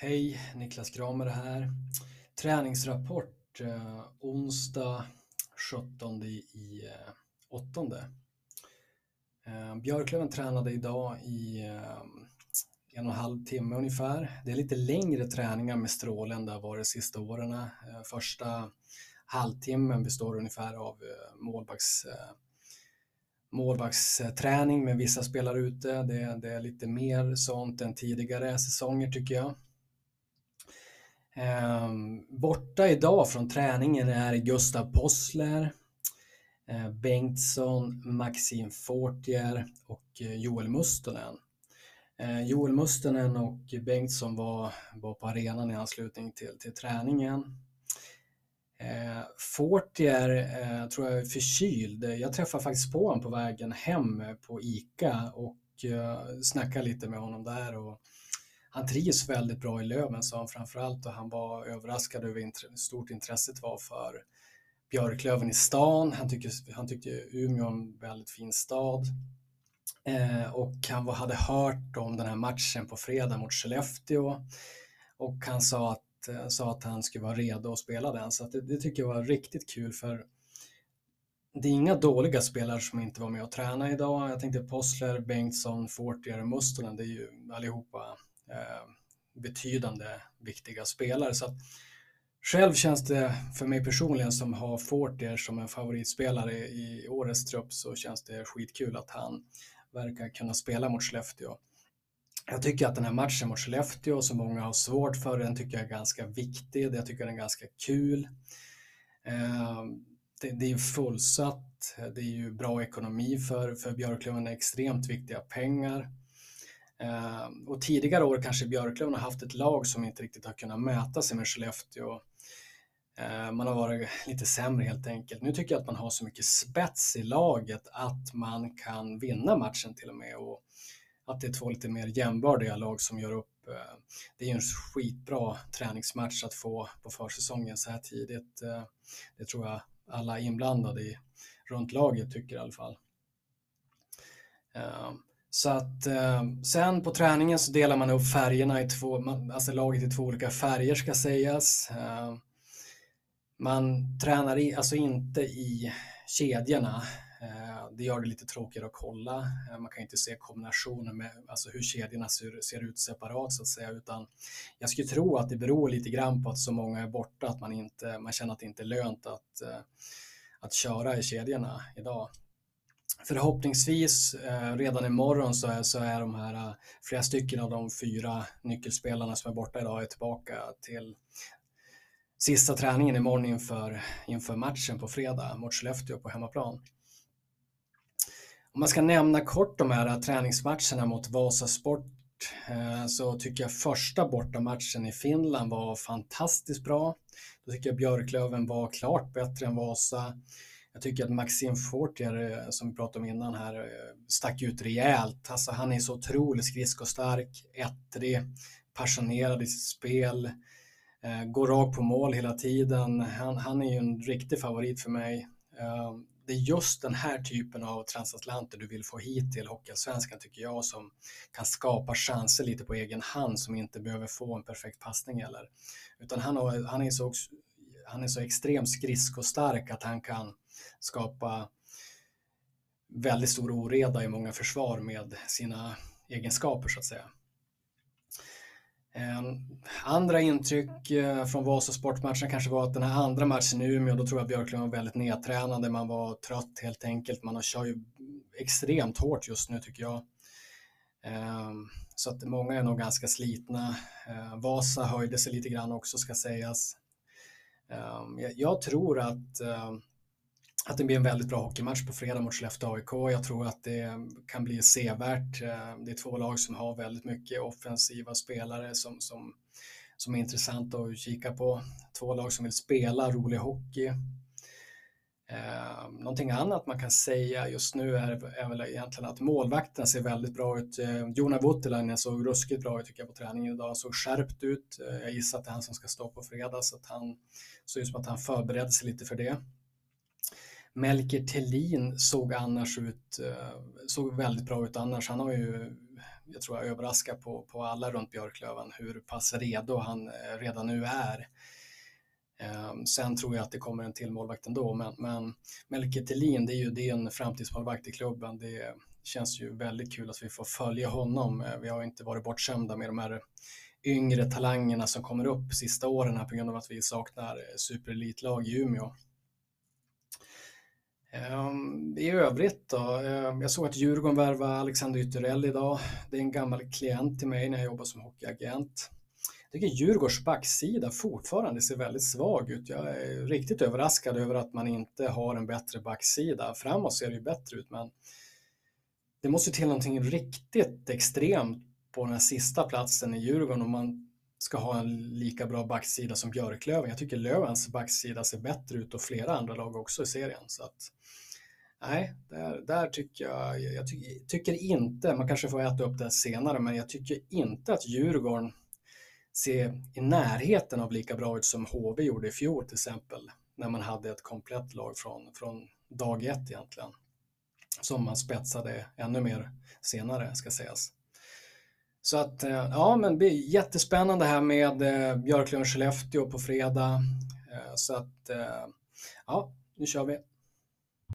Hej, Niklas Kramer här. Träningsrapport eh, onsdag 17 i eh, 8. Eh, Björklöven tränade idag i eh, en och en halv timme ungefär. Det är lite längre träningar med strålen där var det har varit de sista åren. Eh, första halvtimmen består ungefär av eh, målbacks eh, målvaktsträning med vissa spelare ute. Det, det, är lite mer sånt än tidigare säsonger tycker jag. Eh, borta idag från träningen är Gustav Possler, eh, Bengtsson, Maxim Fortier och eh, Joel Mustonen. Eh, Joel Mustonen och Bengtsson var, var på arenan i anslutning till, till träningen. Eh, Fortier eh, tror jag är förkyld. Jag träffade faktiskt på honom på vägen hem eh, på ICA och eh, snackade lite med honom där. Och han trivs väldigt bra i Löven sa han framförallt och han var överraskad över hur stort intresset var för Björklöven i stan. Han, tyckte, han tyckte Umeå är en väldigt fin stad. Eh, och han var, hade hört om den här matchen på fredag mot Skellefteå. Och han sa att, eh, sa att han skulle vara redo att spela den. Så det, det tycker jag var riktigt kul för det är inga dåliga spelare som inte var med och tränade idag. Jag tänkte Possler, Bengtsson, Fortier och Mustonen, det är ju allihopa Eh, betydande viktiga spelare. Så att, själv känns det för mig personligen som har Fortier som en favoritspelare i årets trupp så känns det skitkul att han verkar kunna spela mot Skellefteå. Jag tycker att den här matchen mot Skellefteå, som många har svårt för, den tycker jag är ganska viktig. Jag tycker den är ganska kul. Eh, det, är fullsatt, det är ju bra ekonomi för, för Björklöven, extremt viktiga pengar. Eh, och tidigare år kanske Björklöven har haft ett lag som inte riktigt har kunnat mäta sig med Skellefteå. Eh, man har varit lite sämre helt enkelt. Nu tycker jag att man har så mycket spets i laget att man kan vinna matchen till och med och att det är två lite mer jämbördiga lag som gör upp. Eh, det är ju en skitbra träningsmatch att få på försäsongen så här tidigt. Eh, det tror jag alla inblandade i, runt laget tycker i alla fall. Ehm, så att eh, sen på träningen så delar man upp färgerna i två, alltså laget i två olika färger ska sägas. Eh, man tränar i, alltså inte i kedjorna. Eh, det gör det lite tråkigare att kolla. Eh, man kan inte se kombinationen med alltså hur kedjorna ser, ser ut separat så att säga, utan jag skulle tro att det beror lite grann på att så många är borta, att man, inte, man känner att det inte är lönt att, eh, att köra i kedjorna idag förhoppningsvis eh, redan imorgon så är, så är de här eh, flera stycken av de fyra nyckelspelarna som är borta idag är tillbaka till sista träningen imorgon inför, inför matchen på fredag mot Skellefteå på hemmaplan. Om man ska nämna kort de här eh, träningsmatcherna mot Vasasport eh, så tycker jag första bortamatchen i Finland var fantastiskt bra. Då tycker jag Björklöven var klart bättre än Vasa. Jag tycker att Maxim Fortier, eh, som vi pratade om innan här, eh, stack ut rejält. Alltså, han är så otroligt skridskostark, ettrig, passionerad i sitt spel, eh, går rakt på mål hela tiden. Han, han är ju en riktig favorit för mig. det är just den här typen av transatlanter du vill få hit till Hockeyallsvenskan tycker jag som kan skapa chanser lite på egen hand som inte behöver få en perfekt passning eller. Utan han, har, han, är så, han är så extremt skridskostark att han kan skapa väldigt stor oreda i många försvar med sina egenskaper så att säga. Andra intryck eh, från Vasa sportmatchen kanske var att den här andra matchen i Umeå, då tror jag Björklund var väldigt nedtränande, man var trött helt enkelt, man kör ju extremt hårt just nu tycker jag. Ehm, så att många är nog ganska slitna. Ehm, Vasa höjde sig lite grann också ska sägas. Ehm, jag tror att att det blir en väldigt bra hockeymatch på fredag mot Skellefteå AIK. Jag tror att det kan bli sevärt. Eh, det är två lag som har väldigt mycket offensiva spelare som, som, som är intressanta att kika på. Två lag som vill spela rolig hockey. Eh, någonting annat man kan säga just nu är, är väl egentligen att målvakten ser väldigt bra ut. Eh, Jona Voutilainen såg ruskigt bra ut tycker jag på träningen idag. Han Såg skärpt ut. Eh, jag gissar att det är han som ska stå på fredag så att han såg ut som att han förberedde sig lite för det. Melker Tellin såg annars ut, eh, såg väldigt bra ut annars. Han har ju jag tror jag överraskar på, på alla runt Björklöven hur pass redo han eh, redan nu är. Eh, sen tror jag att det kommer en till målvakt ändå, men, men Melker Thelin, det är ju det är en framtidsmålvakt i klubben. Det känns ju väldigt kul att vi får följa honom. Vi har inte varit bortskämda med de här yngre talangerna som kommer upp sista åren här på grund av att vi saknar superelitlag i Umeå. Ehm, I övrigt då, ehm, jag såg att Djurgården värvade Alexander Ytterell idag. Det är en gammal klient till mig när jag jobbar som hockeyagent. Jag tycker Djurgårds backsida fortfarande ser väldigt svag ut. Jag är riktigt överraskad över att man inte har en bättre backsida. Framåt ser det ju bättre ut, men det måste till någonting riktigt extremt på den här sista platsen i Djurgården om man ska ha en lika bra backsida som Björklöven. Jag tycker Lövens backsida ser bättre ut och flera andra lag också i serien. Så att, nej, där, där tycker jag, jag tycker, tycker inte, man kanske får äta upp det senare, men jag tycker inte att Djurgården ser i närheten av lika bra ut som HV gjorde i fjol till exempel, när man hade ett komplett lag från, från dag ett egentligen. Som man spetsade ännu mer senare, ska sägas. Så att, eh, ja, men det blir jättespännande här med eh, Björklund-Skellefteå på fredag. Eh, så att, ja, nu kör vi.